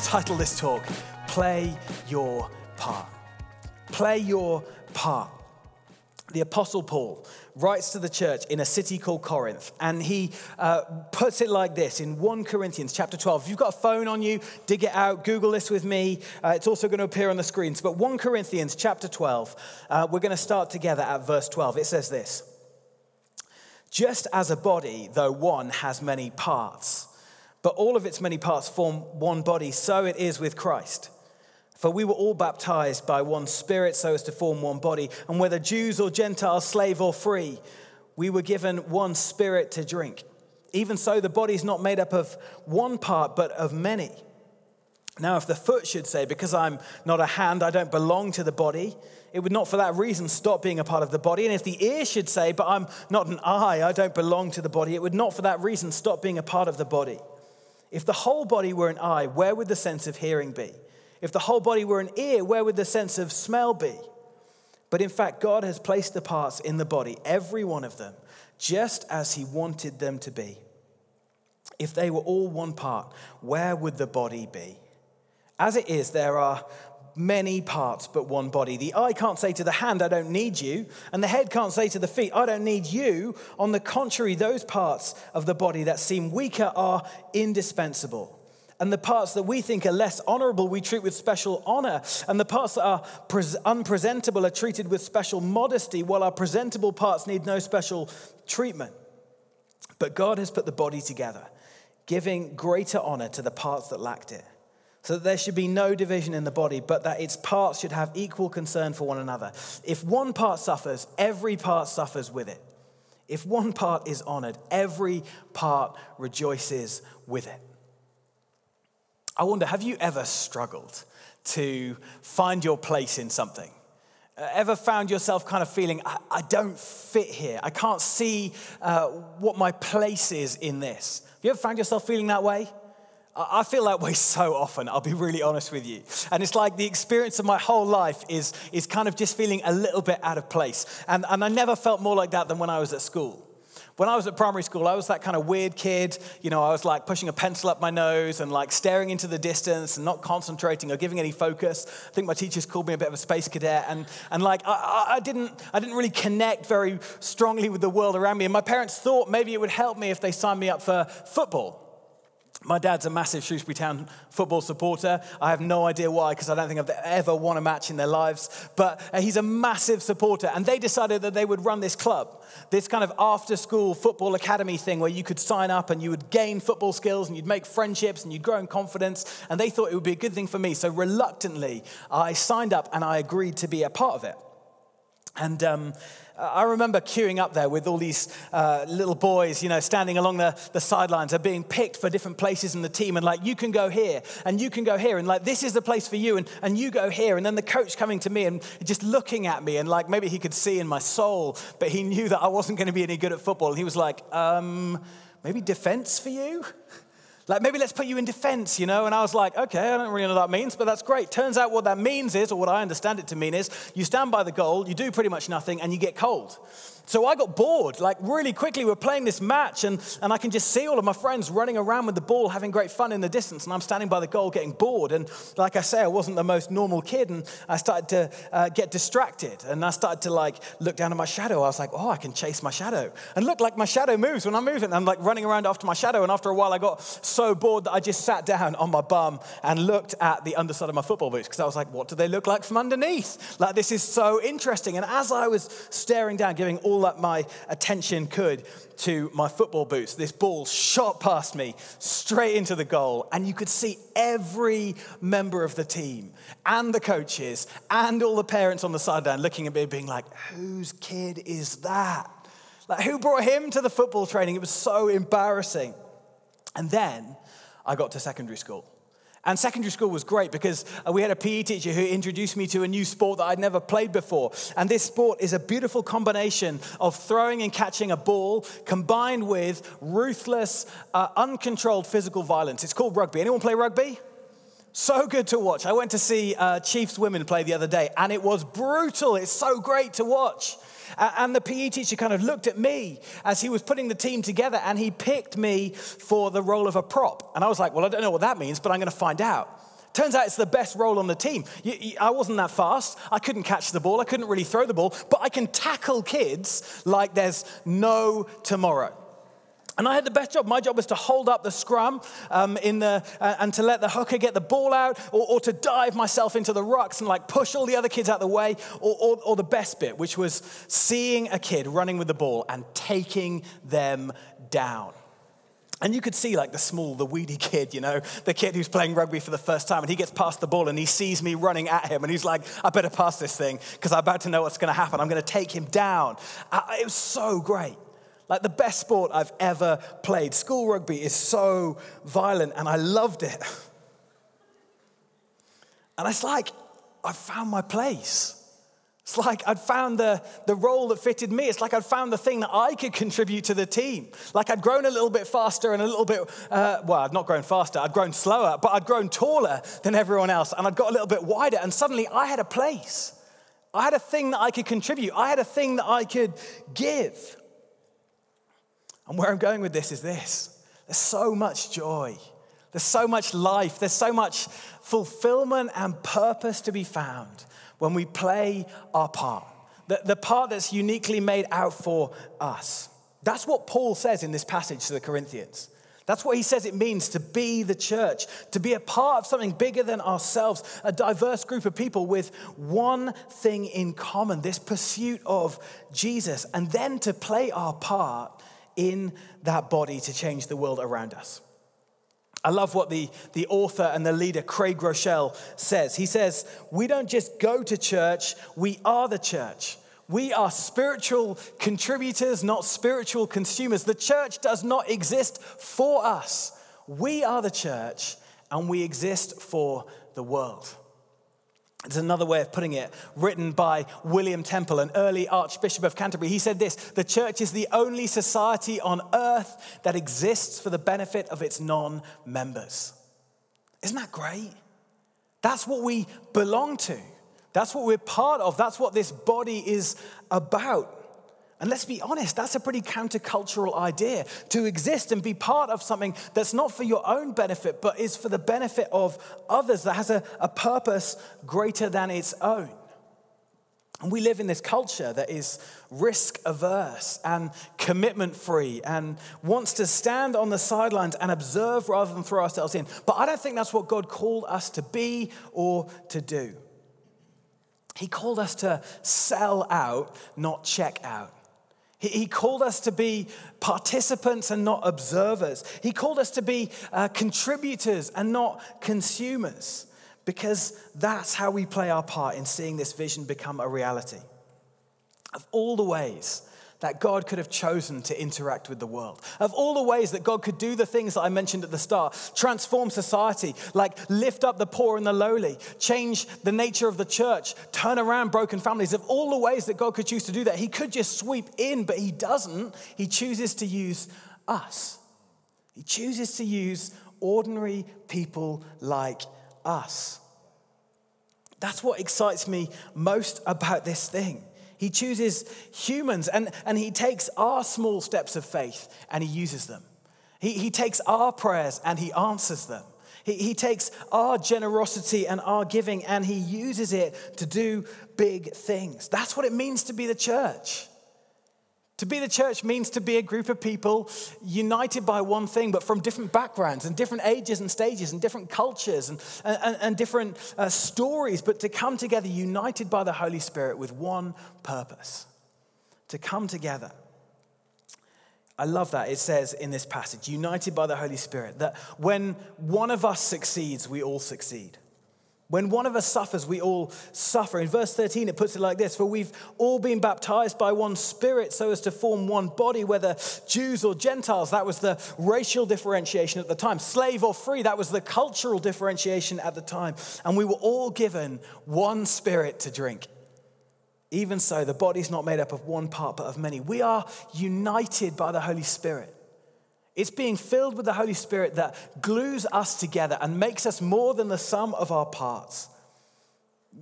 title this talk, Play Your Part. Play Your Part. The Apostle Paul writes to the church in a city called Corinth, and he uh, puts it like this in 1 Corinthians chapter 12. If you've got a phone on you, dig it out, Google this with me. Uh, it's also going to appear on the screens. But 1 Corinthians chapter 12, uh, we're going to start together at verse 12. It says this Just as a body, though one, has many parts, but all of its many parts form one body, so it is with Christ. For we were all baptized by one Spirit so as to form one body, and whether Jews or Gentiles, slave or free, we were given one Spirit to drink. Even so, the body is not made up of one part, but of many. Now, if the foot should say, Because I'm not a hand, I don't belong to the body, it would not for that reason stop being a part of the body. And if the ear should say, But I'm not an eye, I don't belong to the body, it would not for that reason stop being a part of the body. If the whole body were an eye, where would the sense of hearing be? If the whole body were an ear, where would the sense of smell be? But in fact, God has placed the parts in the body, every one of them, just as He wanted them to be. If they were all one part, where would the body be? As it is, there are many parts but one body. The eye can't say to the hand, I don't need you. And the head can't say to the feet, I don't need you. On the contrary, those parts of the body that seem weaker are indispensable and the parts that we think are less honorable we treat with special honor, and the parts that are unpresentable are treated with special modesty, while our presentable parts need no special treatment. But God has put the body together, giving greater honor to the parts that lacked it, so that there should be no division in the body, but that its parts should have equal concern for one another. If one part suffers, every part suffers with it. If one part is honored, every part rejoices with it. I wonder, have you ever struggled to find your place in something? Uh, ever found yourself kind of feeling, I, I don't fit here? I can't see uh, what my place is in this. Have you ever found yourself feeling that way? I feel that way so often, I'll be really honest with you. And it's like the experience of my whole life is, is kind of just feeling a little bit out of place. And, and I never felt more like that than when I was at school. When I was at primary school, I was that kind of weird kid. You know, I was like pushing a pencil up my nose and like staring into the distance and not concentrating or giving any focus. I think my teachers called me a bit of a space cadet. And, and like, I, I, didn't, I didn't really connect very strongly with the world around me. And my parents thought maybe it would help me if they signed me up for football. My dad's a massive Shrewsbury Town football supporter. I have no idea why, because I don't think I've ever won a match in their lives. But uh, he's a massive supporter. And they decided that they would run this club, this kind of after school football academy thing where you could sign up and you would gain football skills and you'd make friendships and you'd grow in confidence. And they thought it would be a good thing for me. So reluctantly, I signed up and I agreed to be a part of it. And um, I remember queuing up there with all these uh, little boys, you know, standing along the, the sidelines. They're being picked for different places in the team. And like, you can go here and you can go here. And like, this is the place for you. And, and you go here. And then the coach coming to me and just looking at me. And like, maybe he could see in my soul, but he knew that I wasn't going to be any good at football. And he was like, um, maybe defense for you? Like, maybe let's put you in defense, you know? And I was like, okay, I don't really know what that means, but that's great. Turns out what that means is, or what I understand it to mean is, you stand by the goal, you do pretty much nothing, and you get cold. So I got bored, like really quickly. We're playing this match, and, and I can just see all of my friends running around with the ball, having great fun in the distance. And I'm standing by the goal getting bored. And like I say, I wasn't the most normal kid, and I started to uh, get distracted. And I started to like look down at my shadow. I was like, oh, I can chase my shadow. And look, like my shadow moves when I'm moving. I'm like running around after my shadow. And after a while, I got so bored that I just sat down on my bum and looked at the underside of my football boots because I was like, what do they look like from underneath? Like, this is so interesting. And as I was staring down, giving all that my attention could to my football boots. This ball shot past me straight into the goal, and you could see every member of the team and the coaches and all the parents on the sideline looking at me, being like, Whose kid is that? Like, who brought him to the football training? It was so embarrassing. And then I got to secondary school. And secondary school was great because uh, we had a PE teacher who introduced me to a new sport that I'd never played before. And this sport is a beautiful combination of throwing and catching a ball combined with ruthless, uh, uncontrolled physical violence. It's called rugby. Anyone play rugby? So good to watch. I went to see uh, Chiefs women play the other day, and it was brutal. It's so great to watch. And the PE teacher kind of looked at me as he was putting the team together and he picked me for the role of a prop. And I was like, well, I don't know what that means, but I'm going to find out. Turns out it's the best role on the team. I wasn't that fast. I couldn't catch the ball. I couldn't really throw the ball, but I can tackle kids like there's no tomorrow. And I had the best job. My job was to hold up the scrum um, in the, uh, and to let the hooker get the ball out, or, or, to dive myself into the rucks and like push all the other kids out of the way, or, or, or the best bit, which was seeing a kid running with the ball and taking them down. And you could see like the small, the weedy kid, you know, the kid who's playing rugby for the first time and he gets past the ball and he sees me running at him and he's like, I better pass this thing because I'm about to know what's going to happen. I'm going to take him down. it was so great. Like the best sport I've ever played. School rugby is so violent and I loved it. And it's like, I found my place. It's like I'd found the, the role that fitted me. It's like I'd found the thing that I could contribute to the team. Like I'd grown a little bit faster and a little bit, uh, well, I'd not grown faster, I'd grown slower, but I'd grown taller than everyone else and I'd got a little bit wider. And suddenly I had a place. I had a thing that I could contribute. I had a thing that I could give. And where I'm going with this is this there's so much joy, there's so much life, there's so much fulfillment and purpose to be found when we play our part, the, the part that's uniquely made out for us. That's what Paul says in this passage to the Corinthians. That's what he says it means to be the church, to be a part of something bigger than ourselves, a diverse group of people with one thing in common this pursuit of Jesus, and then to play our part in that body to change the world around us. I love what the, the author and the leader, Craig Groeschel, says. He says, We don't just go to church, we are the church. We are spiritual contributors, not spiritual consumers. The church does not exist for us. We are the church, and we exist for the world. It's another way of putting it, written by William Temple, an early Archbishop of Canterbury. He said this The church is the only society on earth that exists for the benefit of its non members. Isn't that great? That's what we belong to. That's what we're part of. That's what this body is about. And let's be honest, that's a pretty countercultural idea to exist and be part of something that's not for your own benefit, but is for the benefit of others, that has a, a purpose greater than its own. And we live in this culture that is risk averse and commitment free and wants to stand on the sidelines and observe rather than throw ourselves in. But I don't think that's what God called us to be or to do. He called us to sell out, not check out. He, called us to be participants and not observers. He called us to be uh, contributors and not consumers, because that's how we play our part in seeing this vision become a reality. Of all the ways that God could have chosen to interact with the world. Of all the ways that God could do the things that I mentioned at the start, transform society, like lift up the poor and the lowly, change the nature of the church, turn around broken families, of all the ways that God could choose to do that, He could just sweep in, but He doesn't. He chooses to use us. He chooses to use ordinary people like us. That's what excites me most about this thing. He chooses humans and, and he takes our small steps of faith and he uses them. He, he takes our prayers and he answers them. He, he takes our generosity and our giving and he uses it to do big things. That's what it means to be the church. To be the church means to be a group of people united by one thing, but from different backgrounds and different ages and stages and different cultures and, and, and different uh, stories, but to come together united by the Holy Spirit with one purpose to come together. I love that. It says in this passage, united by the Holy Spirit, that when one of us succeeds, we all succeed. When one of us suffers, we all suffer. In verse 13, it puts it like this For we've all been baptized by one spirit so as to form one body, whether Jews or Gentiles. That was the racial differentiation at the time. Slave or free, that was the cultural differentiation at the time. And we were all given one spirit to drink. Even so, the body's not made up of one part, but of many. We are united by the Holy Spirit. It's being filled with the Holy Spirit that glues us together and makes us more than the sum of our parts.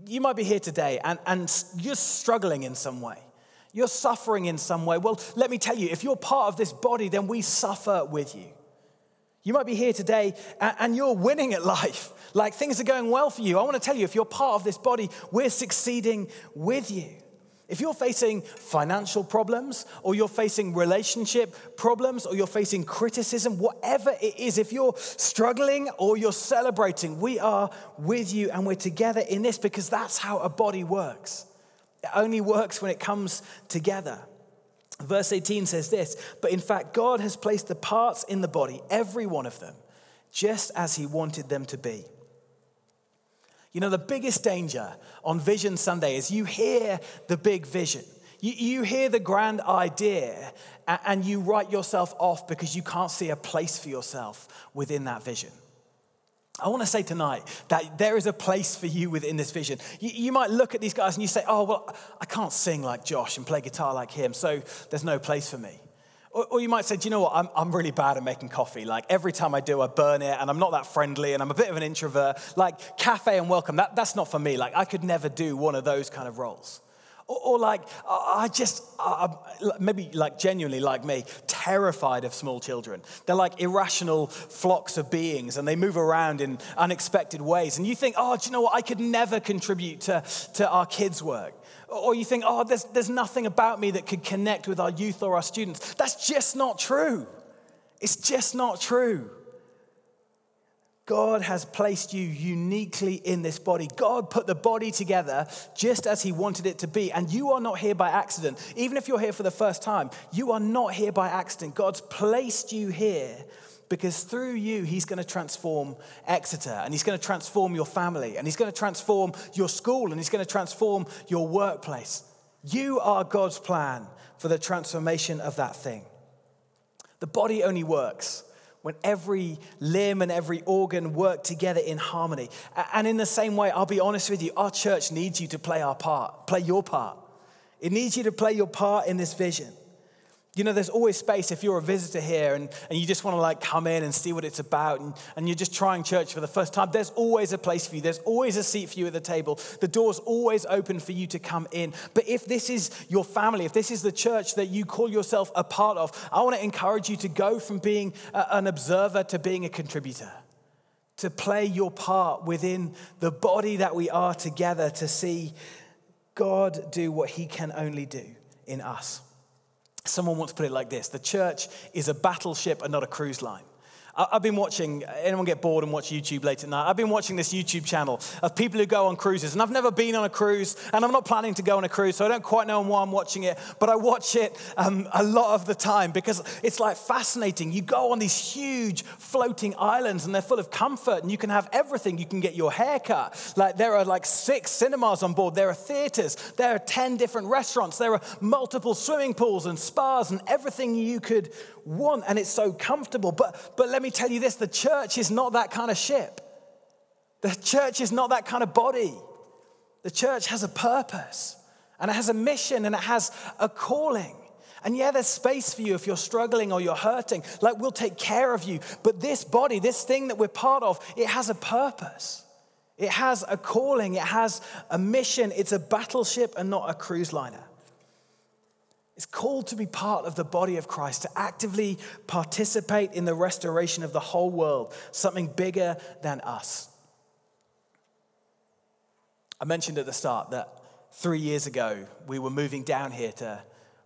You might be here today and, and you're struggling in some way. You're suffering in some way. Well, let me tell you, if you're part of this body, then we suffer with you. You might be here today and you're winning at life. Like things are going well for you. I want to tell you if you're part of this body, we're succeeding with you. If you're facing financial problems, or you're facing relationship problems, or you're facing criticism, whatever it is, if you're struggling or you're celebrating, we are with you and we're together in this because that's how a body works. It only works when it comes together. Verse 18 says this But in fact, God has placed the parts in the body, every one of them, just as He wanted them to be. You know, the biggest danger on Vision Sunday is you hear the big vision. You, you hear the grand idea and, and you write yourself off because you can't see a place for yourself within that vision. I want to say tonight that there is a place for you within this vision. You, you, might look at these guys and you say, Oh, well, I can't sing like Josh and play guitar like him, so there's no place for me. Or, or, you might say, do you know what? I'm, I'm really bad at making coffee. Like every time I do, I burn it and I'm not that friendly and I'm a bit of an introvert. Like cafe and welcome, that, that's not for me. Like I could never do one of those kind of roles. Or, or like, I just, I, maybe like genuinely like me, terrified of small children. They're like irrational flocks of beings and they move around in unexpected ways. And you think, oh, do you know what? I could never contribute to, to our kids' work. Or you think, oh, there's, there's nothing about me that could connect with our youth or our students. That's just not true. It's just not true. God has placed you uniquely in this body. God put the body together just as He wanted it to be. And you are not here by accident. Even if you're here for the first time, you are not here by accident. God's placed you here because through you, He's going to transform Exeter and He's going to transform your family and He's going to transform your school and He's going to transform your workplace. You are God's plan for the transformation of that thing. The body only works when every limb and every organ work together in harmony. And in the same way, I'll be honest with you, our church needs you to play our part, play your part. It needs you to play your part in this vision. You know, there's always space if you're a visitor here and, and you just want to like come in and see what it's about and, and you're just trying church for the first time. There's always a place for you. There's always a seat for you at the table. The door's always open for you to come in. But if this is your family, if this is the church that you call yourself a part of, I want to encourage you to go from being a, an observer to being a contributor. To play your part within the body that we are together to see God do what he can only do in us. Someone once put it like this the church is a battleship and not a cruise line. I've been watching, anyone get bored and watch YouTube late at night? I've been watching this YouTube channel of people who go on cruises. And I've never been on a cruise, and I'm not planning to go on a cruise, so I don't quite know why I'm watching it. But I watch it um, a lot of the time because it's like fascinating. You go on these huge floating islands, and they're full of comfort, and you can have everything. You can get your hair cut. Like there are like six cinemas on board, there are theaters, there are 10 different restaurants, there are multiple swimming pools and spas, and everything you could want. And it's so comfortable. But, but let me me tell you this the church is not that kind of ship. The church is not that kind of body. The church has a purpose and it has a mission and it has a calling. And yeah, there's space for you if you're struggling or you're hurting. Like, we'll take care of you. But this body, this thing that we're part of, it has a purpose. It has a calling. It has a mission. It's a battleship and not a cruise liner is called to be part of the body of Christ, to actively participate in the restoration of the whole world, something bigger than us. I mentioned at the start that three years ago we were moving down here to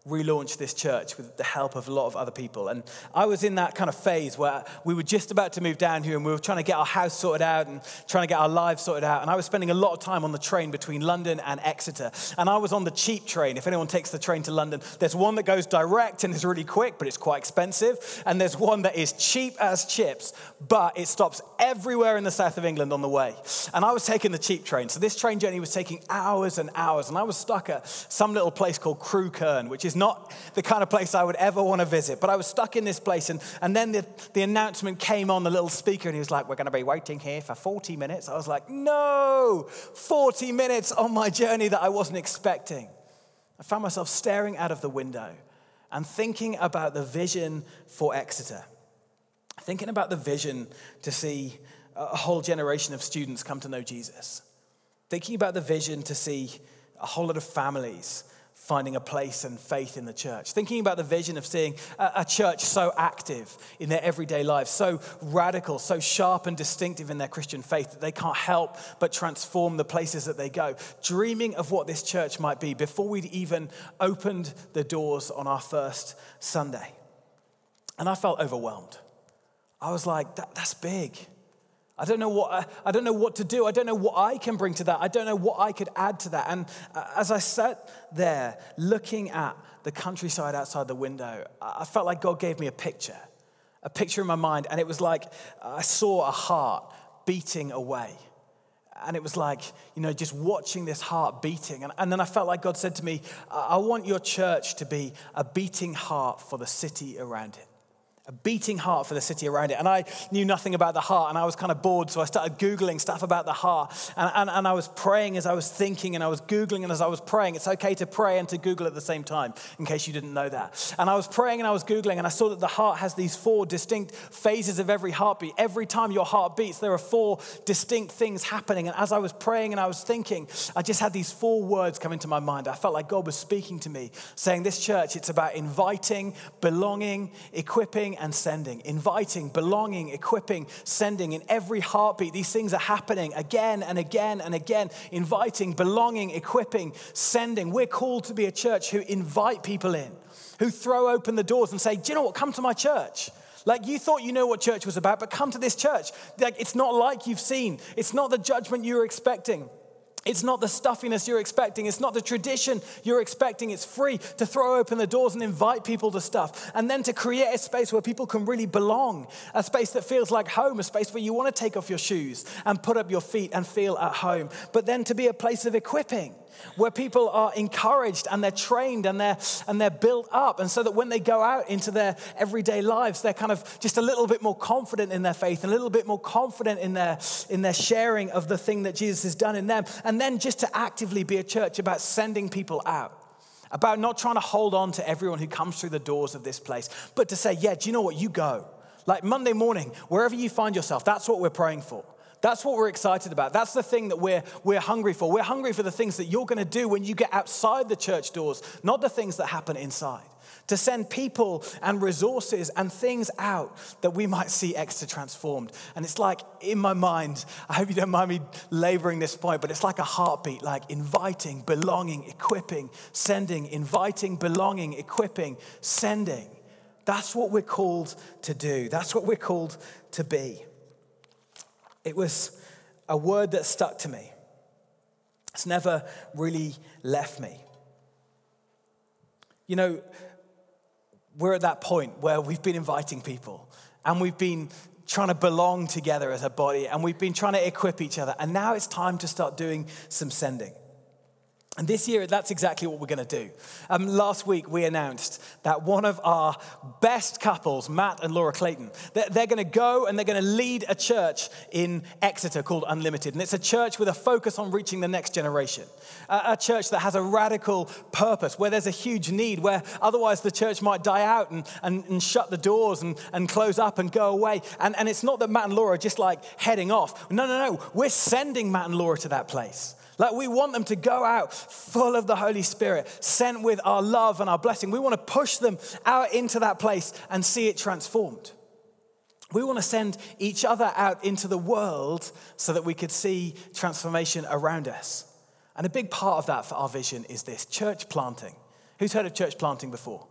relaunch this church with the help of a lot of other people. And I was in that kind of phase where we were just about to move down here and we were trying to get our house sorted out and trying to get our lives sorted out. And I was spending a lot of time on the train between London and Exeter. And I was on the cheap train. If anyone takes the train to London, there's one that goes direct and is really quick, but it's quite expensive. And there's one that is cheap as chips, but it stops everywhere in the south of England on the way. And I was taking the cheap train. So this train journey was taking hours and hours. And I was stuck at some little place called Crewkerne, which is is not the kind of place I would ever want to visit. But I was stuck in this place. And, and then the, the announcement came on the little speaker, and he was like, We're going to be waiting here for 40 minutes. I was like, No, 40 minutes on my journey that I wasn't expecting. I found myself staring out of the window and thinking about the vision for Exeter, thinking about the vision to see a whole generation of students come to know Jesus, thinking about the vision to see a whole lot of families finding a place and faith in the church. Thinking about the vision of seeing a, church so active in their everyday lives, so radical, so sharp and distinctive in their Christian faith that they can't help but transform the places that they go. Dreaming of what this church might be before we'd even opened the doors on our first Sunday. And I felt overwhelmed. I was like, that, that's big. I don't know what I, I, don't know what to do. I don't know what I can bring to that. I don't know what I could add to that. And uh, as I sat there looking at the countryside outside the window, I felt like God gave me a picture, a picture in my mind, and it was like I saw a heart beating away. And it was like, you know, just watching this heart beating. And, and then I felt like God said to me, I want your church to be a beating heart for the city around it a beating heart for the city around it. And I knew nothing about the heart, and I was kind of bored, so I started Googling stuff about the heart. And, and, and, I was praying as I was thinking, and I was Googling, and as I was praying, it's okay to pray and to Google at the same time, in case you didn't know that. And I was praying and I was Googling, and I saw that the heart has these four distinct phases of every heartbeat. Every time your heart beats, there are four distinct things happening. And as I was praying and I was thinking, I just had these four words come into my mind. I felt like God was speaking to me, saying, This church, it's about inviting, belonging, equipping, and sending, inviting, belonging, equipping, sending. In every heartbeat, these things are happening again and again and again. Inviting, belonging, equipping, sending. We're called to be a church who invite people in, who throw open the doors and say, Do you know what? Come to my church. Like you thought you know what church was about, but come to this church. Like it's not like you've seen, it's not the judgment you were expecting. It's not the stuffiness you're expecting. It's not the tradition you're expecting. It's free to throw open the doors and invite people to stuff. And then to create a space where people can really belong, a space that feels like home, a space where you want to take off your shoes and put up your feet and feel at home. But then to be a place of equipping where people are encouraged and they're trained and they're, and they're built up. And so that when they go out into their everyday lives, they're kind of just a little bit more confident in their faith, a little bit more confident in their, in their sharing of the thing that Jesus has done in them. And then just to actively be a church about sending people out about not trying to hold on to everyone who comes through the doors of this place, but to say, yeah, do you know what? You go. Like Monday morning, wherever you find yourself, that's what we're praying for. That's what we're excited about. That's the thing that we're, we're hungry for. We're hungry for the things that you're going to do when you get outside the church doors, not the things that happen inside. To send people and resources and things out that we might see Exeter transformed. And it's like in my mind, I hope you don't mind me laboring this point, but it's like a heartbeat, like inviting, belonging, equipping, sending, inviting, belonging, equipping, sending. That's what we're called to do. That's what we're called to be. It was a word that stuck to me. It's never really left me. You know, we're at that point where we've been inviting people and we've been trying to belong together as a body and we've been trying to equip each other. And now it's time to start doing some sending. And this year, that's exactly what we're going to do. Um, last week, we announced that one of our best couples, Matt and Laura Clayton, they're, they're going to go and they're going to lead a church in Exeter called Unlimited. And it's a church with a focus on reaching the next generation. A, church that has a radical purpose, where there's a huge need, where otherwise the church might die out and, and, and shut the doors and, and close up and go away. And, and it's not that Matt and Laura are just like heading off. No, no, no. We're sending Matt and Laura to that place. Like we want them to go out full of the Holy Spirit, sent with our love and our blessing. We want to push them out into that place and see it transformed. We want to send each other out into the world so that we could see transformation around us. And a big part of that for our vision is this church planting. Who's heard of church planting before?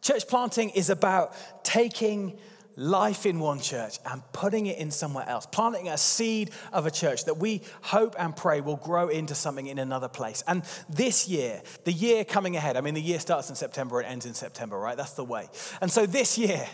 Church planting is about taking life in one church and putting it in somewhere else, planting a seed of a church that we hope and pray will grow into something in another place. And this year, the year coming ahead, I mean, the year starts in September and ends in September, right? That's the way. And so this year,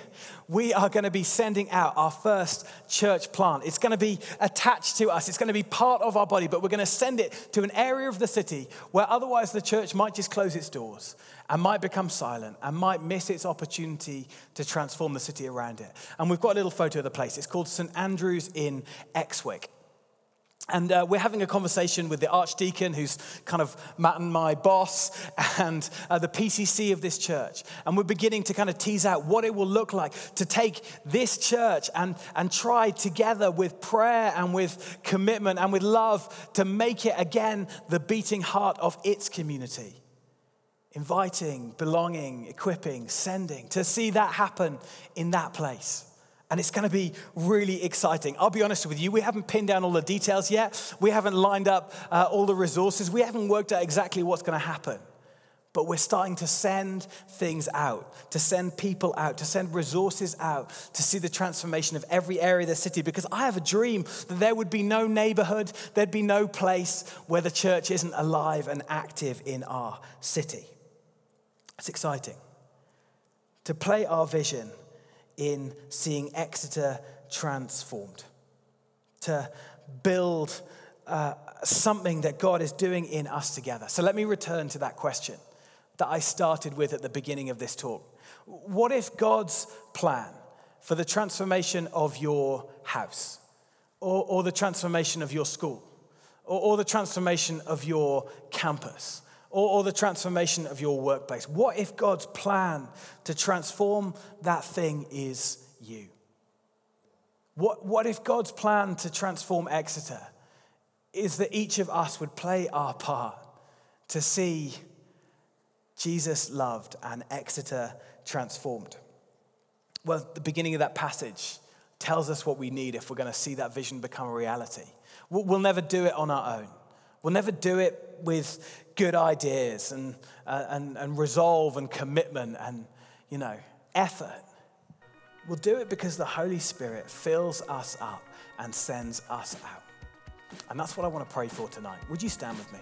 we are going to be sending out our first church plant. It's going to be attached to us, it's going to be part of our body, but we're going to send it to an area of the city where otherwise the church might just close its doors and might become silent and might miss its opportunity to transform the city around it. And we've got a little photo of the place. It's called St. Andrew's in Exwick. And uh, we're having a conversation with the archdeacon, who's kind of Matt and my boss, and uh, the PCC of this church. And we're beginning to kind of tease out what it will look like to take this church and, and try together with prayer and with commitment and with love to make it again the beating heart of its community. Inviting, belonging, equipping, sending, to see that happen in that place. And it's going to be really exciting. I'll be honest with you, we haven't pinned down all the details yet. We haven't lined up uh, all the resources. We haven't worked out exactly what's going to happen. But we're starting to send things out, to send people out, to send resources out, to see the transformation of every area of the city. Because I have a dream that there would be no neighborhood, there'd be no place where the church isn't alive and active in our city. It's exciting to play our vision in seeing Exeter transformed, to build uh, something that God is doing in us together. So let me return to that question that I started with at the beginning of this talk. What if God's plan for the transformation of your house, or, or the transformation of your school, or, or the transformation of your campus, or, or the transformation of your workplace? What if God's plan to transform that thing is you? What, what if God's plan to transform Exeter is that each of us would play our part to see Jesus loved and Exeter transformed? Well, the beginning of that passage tells us what we need if we're going to see that vision become a reality. We'll never do it on our own. We'll never do it with good ideas and, uh, and, and resolve and commitment and, you know, effort. We'll do it because the Holy Spirit fills us up and sends us out. And that's what I want to pray for tonight. Would you stand with me?